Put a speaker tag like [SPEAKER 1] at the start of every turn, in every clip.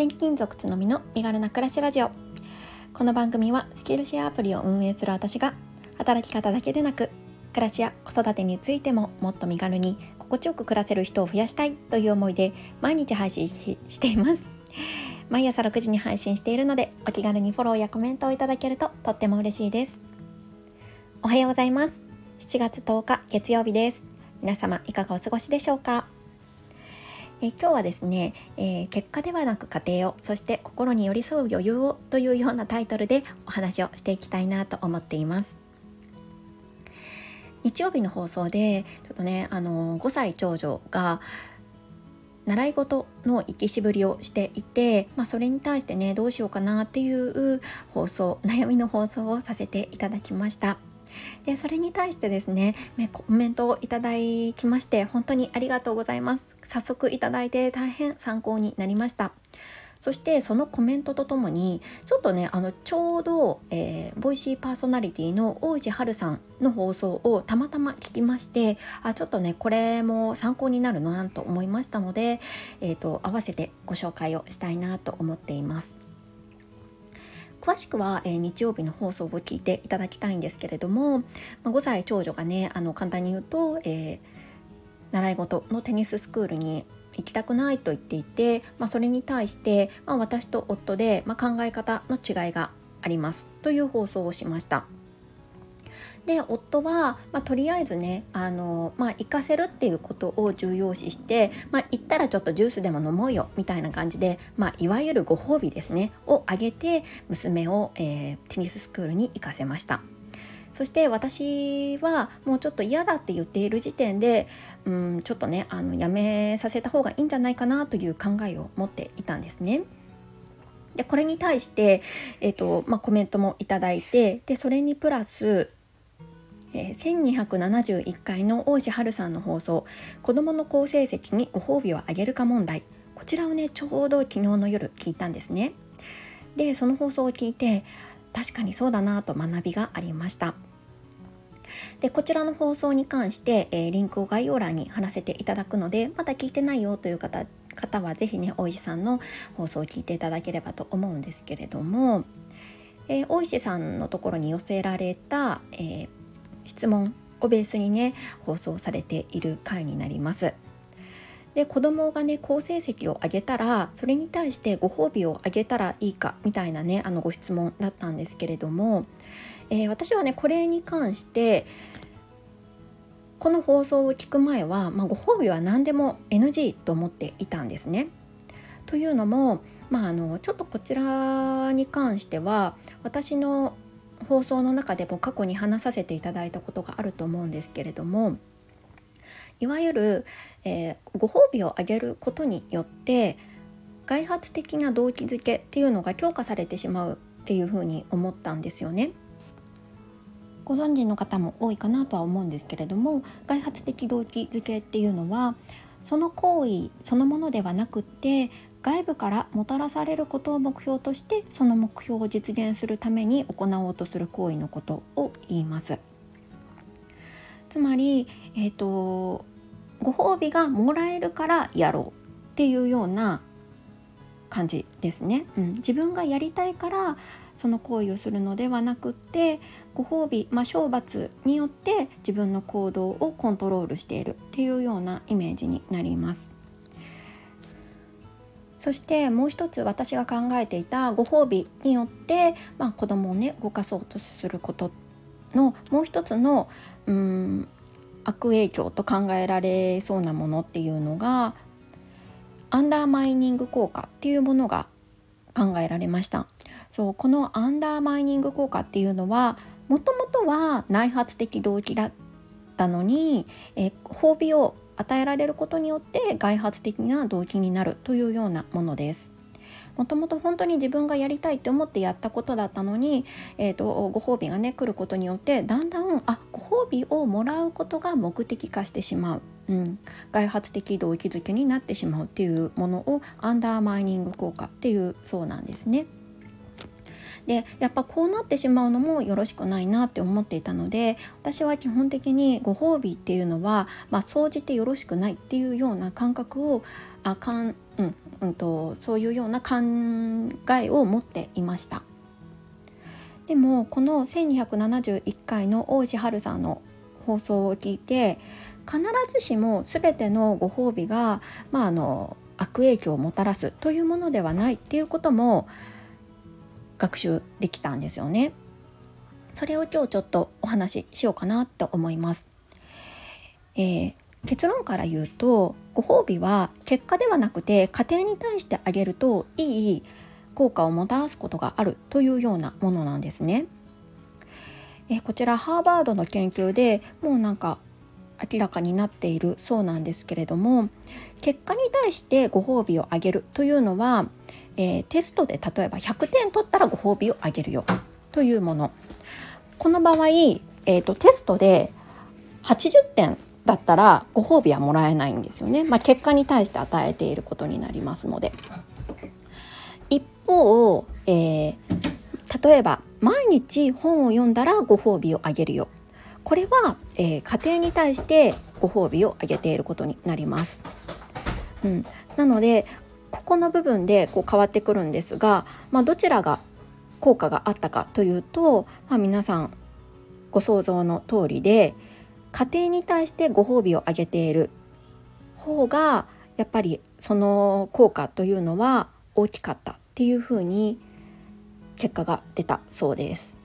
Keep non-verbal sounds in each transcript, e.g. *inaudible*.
[SPEAKER 1] 転勤族つのみの身軽な暮らしラジオ。この番組はスキルシェアアプリを運営する私が働き方だけでなく暮らしや子育てについてももっと身軽に心地よく暮らせる人を増やしたいという思いで毎日配信しています。毎朝6時に配信しているのでお気軽にフォローやコメントをいただけるととっても嬉しいです。おはようございます。7月10日月曜日です。皆様いかがお過ごしでしょうか？え今日はですね、えー、結果ではなく家庭をそして心に寄り添う余裕をというようなタイトルでお話をしていきたいなと思っています。日曜日の放送でちょっとねあの5歳長女が習い事の生きしぶりをしていて、まあ、それに対してねどうしようかなっていう放送悩みの放送をさせていただきました。でそれに対してですねコメントをいただきまして本当にありがとうございます。早速いただいて大変参考になりましたそしてそのコメントとともにちょっとねあのちょうど、えー、ボイシーパーソナリティの大内春さんの放送をたまたま聞きましてあちょっとねこれも参考になるなと思いましたので、えーと合わせてご紹介をしたいなと思っています。詳しくは、えー、日曜日の放送を聞いていただきたいんですけれども、まあ、5歳長女がねあの簡単に言うと、えー、習い事のテニススクールに行きたくないと言っていて、まあ、それに対して、まあ、私と夫で、ま考え方の違いがありますという放送をしました。で夫は、まあ、とりあえずねあの、まあ、行かせるっていうことを重要視して、まあ、行ったらちょっとジュースでも飲もうよみたいな感じで、まあ、いわゆるご褒美ですねをあげて娘を、えー、テニススクールに行かせました。そして私はもうちょっと嫌だって言っている時点でうんちょっとねあのやめさせた方がいいんじゃないかなという考えを持っていたんですね。でこれに対して、えーとまあ、コメントもいただいてでそれにプラスえー、1271回の大石春さんの放送「子どもの好成績にご褒美をあげるか問題」こちらをねちょうど昨日の夜聞いたんですね。でその放送を聞いて確かにそうだなと学びがありました。でこちらの放送に関して、えー、リンクを概要欄に貼らせていただくのでまだ聞いてないよという方方は是非ね大石さんの放送を聞いていただければと思うんですけれども、えー、大石さんのところに寄せられた、えー、質問をベースにね放送されている回になります。で子供がね好成績を上げたらそれに対してご褒美をあげたらいいかみたいなねあのご質問だったんですけれども、えー、私はねこれに関してこの放送を聞く前は、まあ、ご褒美は何でも NG と思っていたんですね。というのも、まあ、あのちょっとこちらに関しては私の放送の中でも過去に話させていただいたことがあると思うんですけれどもいわゆる、えー、ご褒美をあげることによって外発的な動機づけっていうのが強化されてしまうっていうふうに思ったんですよね。ご存知の方も多いかなとは思うんですけれども外発的動機づけっていうのはその行為そのものではなくって外部からもたらされることを目標としてその目標を実現するために行おうとする行為のことを言います。つまり、えーと、ご褒美がもらえるからやろうっていうような感じですね、うん、自分がやりたいからその行為をするのではなくってご褒美、まあ、懲罰によって自分の行動をコントロールしているっていうようなイメージになります。そしてもう一つ私が考えていたご褒美によって、まあ、子供をね動かそうとすることのもう一つのうん悪影響と考えられそうなものっていうのがアンダーマイニング効果っていうものが考えられましたそうこのアンダーマイニング効果っていうのはもともとは内発的動機だったのにえ褒美を与えられることによって外発的な動機になるというようなものです。もともと本当に自分がやりたいって思ってやったことだったのに、えーと、ご褒美がね来ることによってだんだんあご褒美をもらうことが目的化してしまう、うん、外発的動機づけになってしまうっていうものをアンダーマイニング効果っていうそうなんですね。でやっぱこうなってしまうのもよろしくないなって思っていたので私は基本的にご褒美っていうのはまあ、総じてよろしくないっていうような感覚をあ考うんうんと、そういうような考えを持っていました。でもこの1271回の大石春さんの放送を聞いて必ずしも全てのご褒美が、まあ、あの悪影響をもたらすというものではないっていうことも学習できたんですよね。それを今日ちょっとお話ししようかなと思います。えー、結論から言うとご褒美は結果ではなくて家庭に対してあげるといい効果をもたらすことがあるというようなものなんですね。えこちらハーバードの研究でもうなんか明らかになっているそうなんですけれども結果に対してご褒美をあげるというのは、えー、テストで例えば100点取ったらご褒美をあげるよ。というもの。この場合、えーと、テストで80点だったらご褒美はもらえないんですよね、まあ、結果に対して与えていることになりますので。一方、えー、例えば毎日本を読んだらご褒美をあげるよ。これは、えー、家庭に対してご褒美をあげていることになります。うん、なのでここの部分でこう変わってくるんですが、まあ、どちらが効果があったかというと、まあ、皆さんご想像の通りで家庭に対してご褒美をあげている方がやっぱりその効果というのは大きかったっていうふうに結果が出たそうです。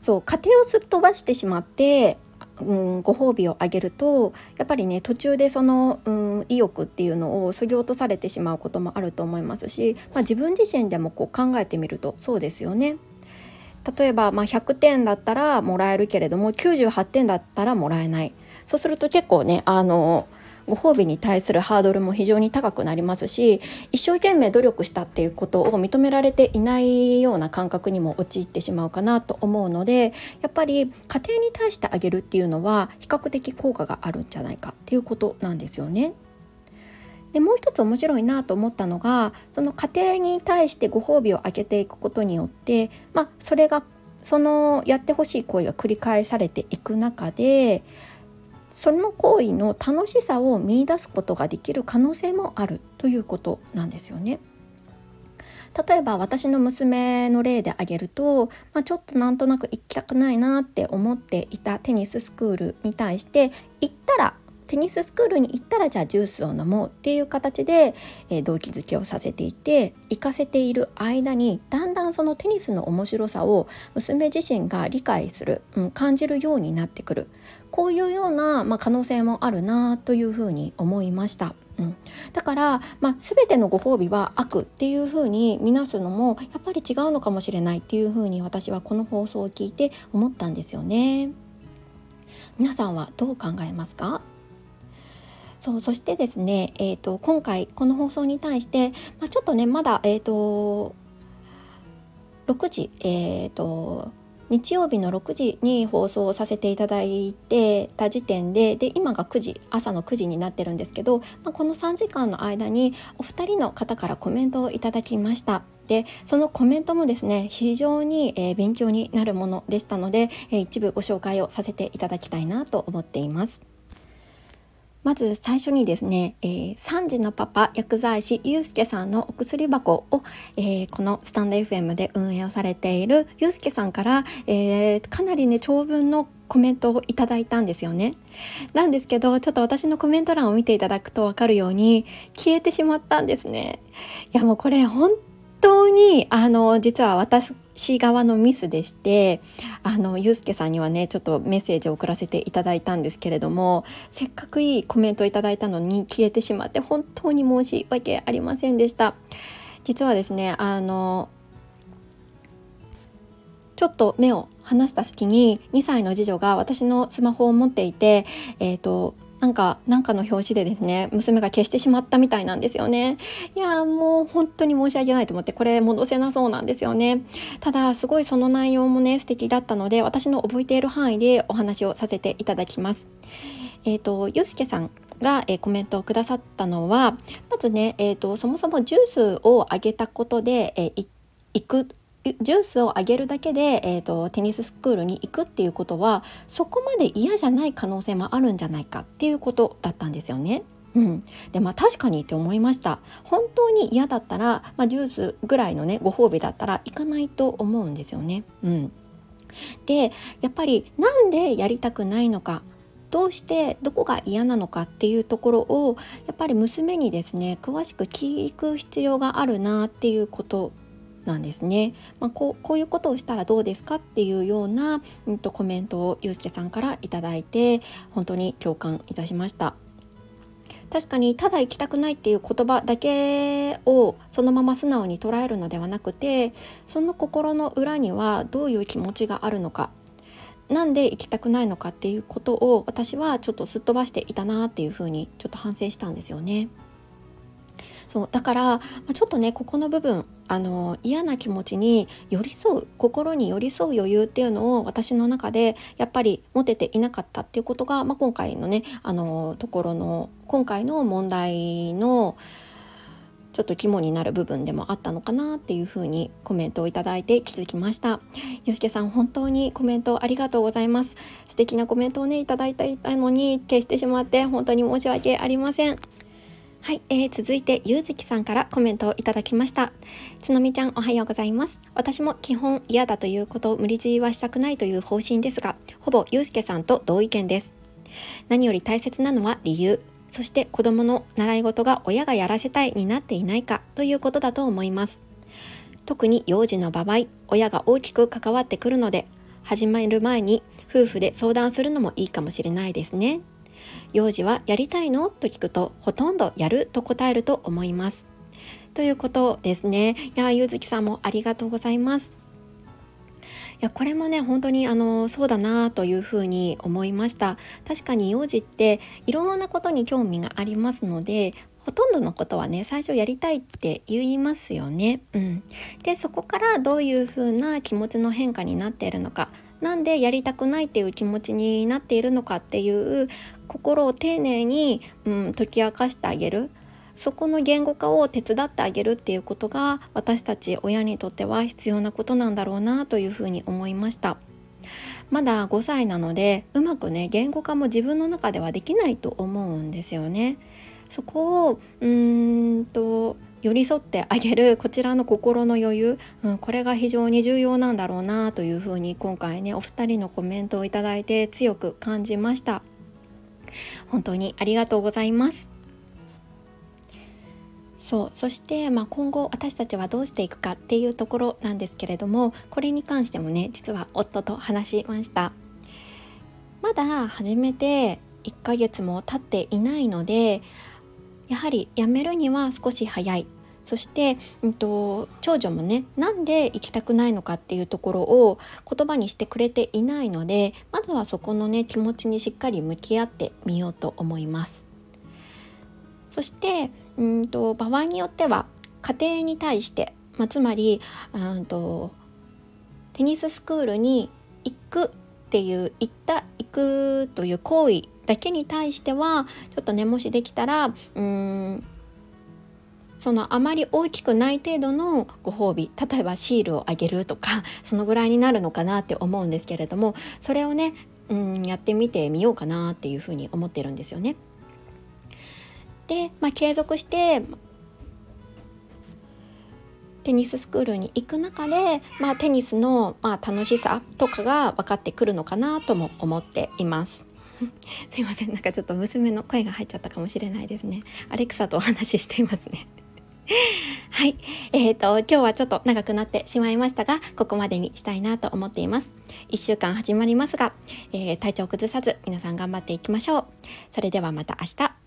[SPEAKER 1] そう家庭をすっ飛ばしてしまってうん、ご褒美をあげるとやっぱりね途中でその、うん、意欲っていうのをそぎ落とされてしまうこともあると思いますし、まあ、自分自身でもこう考えてみるとそうですよね。例えば、まあ、100点だったらもらえるけれども98点だったらもらえないそうすると結構ねあのご褒美に対するハードルも非常に高くなりますし一生懸命努力したっていうことを認められていないような感覚にも陥ってしまうかなと思うのでやっぱり家庭に対してあげるっていうのは比較的効果があるんじゃないかっていうことなんですよね。でもう一つ面白いなと思ったのがその家庭に対してご褒美をあげていくことによって、まあ、それがそのやってほしい行為が繰り返されていく中でその行為の楽しさを見いだすことができる可能性もあるということなんですよね。例えば私の娘の例で挙げると、まあ、ちょっとなんとなく行きたくないなって思っていたテニススクールに対して行ったらテニススクールに行ったらじゃあジュースを飲もうっていう形で、えー、動機づけをさせていて行かせている間にだんだんそのテニスの面白さを娘自身が理解する、うん、感じるようになってくるこういうような、まあ、可能性もあるなというふうに思いました。うん、だから、まあ、全てのご褒美は悪っていうふうに見なすのもやっぱり違うのかもしれないっていうふうに私はこの放送を聞いて思ったんですよね。皆さんはどう考えますか？そうそしてですね、えーと、今回この放送に対して、まあ、ちょっとねまだ、えーと、6時、えーと、日曜日の6時に放送させていただいてた時点でで今が9時朝の9時になってるんですけど、まあ、この3時間の間にお二人の方からコメントをいただきました。でそのコメントもですね非常に、えー、勉強になるものでしたので、えー、一部ご紹介をさせていただきたいなと思っています。まず最初にですね、えー、3時のパパ薬剤師ゆうすけさんのお薬箱を、えー、このスタンド FM で運営をされているゆうすけさんから、えー、かなりね長文のコメントをいただいたんですよね。なんですけど、ちょっと私のコメント欄を見ていただくとわかるように消えてしまったんですね。いやもうこれ本当にあの実は私側のミスでしてあのゆうすけさんにはねちょっとメッセージを送らせていただいたんですけれどもせっかくいいコメントをいただいたのに消えてしまって本当に申し訳ありませんでした。実はですねあのちょっと目を離した隙に2歳の次女が私のスマホを持っていて、えーとなんか、なんかの表紙でですね、娘が消してしまったみたいなんですよね。いやもう本当に申し訳ないと思って、これ戻せなそうなんですよね。ただ、すごいその内容もね、素敵だったので、私の覚えている範囲でお話をさせていただきます。えっ、ー、と、ゆうすけさんが、えー、コメントをくださったのは、まずね、えっ、ー、と、そもそもジュースをあげたことで、えー、行くジュースをあげるだけで、えーと、テニススクールに行くっていうことはそこまで嫌じゃない可能性もあるんじゃないかっていうことだったんですよね。うん、でまあ確かにって思いました本当に嫌だったら、まあ、ジュースぐらいのねご褒美だったら行かないと思うんですよね。うん、でやっぱりなんでやりたくないのかどうしてどこが嫌なのかっていうところをやっぱり娘にですね詳しく聞く必要があるなっていうことなんですね。まあ、こうこういうことをしたらどうですかっていうような、うんと、コメントをゆうすけさんから頂いて本当に共感いたしました。確かにただ行きたくないっていう言葉だけをそのまま素直に捉えるのではなくてその心の裏にはどういう気持ちがあるのかなんで行きたくないのかっていうことを私はちょっとすっ飛ばしていたなっていうふうにちょっと反省したんですよね。そうだから、まあ、ちょっとねここの部分あの嫌な気持ちに寄り添う心に寄り添う余裕っていうのを私の中でやっぱり持てていなかったっていうことが、まあ、今回のねあのところの今回の問題のちょっと肝になる部分でもあったのかなっていうふうにコメントをいただいて気づきました。ゆうすけさん本当にコメントありがとうございます。素敵なコメントをねいただいたのに消してしまって本当に申し訳ありません。はい、えー、続いてゆうずきさんからコメントをいただきましたつのみちゃんおはようございます私も基本嫌だということを無理強いはしたくないという方針ですがほぼゆうすけさんと同意見です何より大切なのは理由そして子供の習い事が親がやらせたいになっていないかということだと思います。特に幼児の場合、親が大きく関わってくるので、始める前に夫婦で相談するのもいいかもしれないですね。幼児はやりたいの？と聞くと、ほとんどやると答えると思います。ということですね。いや、ゆずきさんもありがとうございます。いやこれもね本当にあのそうだなというふうに思いました確かに幼児っていろんなことに興味がありますのでほとんどのことはね最初やりたいって言いますよね。うん、でそこからどういうふうな気持ちの変化になっているのかなんでやりたくないっていう気持ちになっているのかっていう心を丁寧に、うん、解き明かしてあげる。そこの言語化を手伝ってあげるっていうことが私たち親にとっては必要なことなんだろうなというふうに思いました。まだ5歳なのでうまくね言語化も自分の中ではできないと思うんですよね。そこをうーんと寄り添ってあげるこちらの心の余裕、うん、これが非常に重要なんだろうなというふうに今回ねお二人のコメントをいただいて強く感じました。本当にありがとうございます。そうそして、まあ、今後私たちはどうしていくかっていうところなんですけれどもこれに関してもね実は夫と話しました。まだ始めて1ヶ月も経っていないのでやはり辞めるには少し早い。そして、うんと、長女もねなんで行きたくないのかっていうところを言葉にしてくれていないのでまずはそこのね気持ちにしっかり向き合ってみようと思います。そしてうんと場合によっては家庭に対して、まあ、つまりうんとテニススクールに行くっていう行った行くという行為だけに対してはちょっとねもしできたらうんそのあまり大きくない程度のご褒美例えばシールをあげるとか *laughs* そのぐらいになるのかなって思うんですけれどもそれをねうんやってみてみようかなっていうふうに思ってるんですよね。で、まあ、継続してテニススクールに行く中で、まあ、テニスの、まあ、楽しさとかが分かってくるのかなとも思っています。*laughs* すいませんなんかちょっと娘の声が入っちゃったかもしれないですね。アレクサとお話ししていますね。はい。えっ、ー、と、今日はちょっと長くなってしまいましたが、ここまでにしたいなと思っています。1週間始まりますが、えー、体調崩さず皆さん頑張っていきましょう。それではまた明日。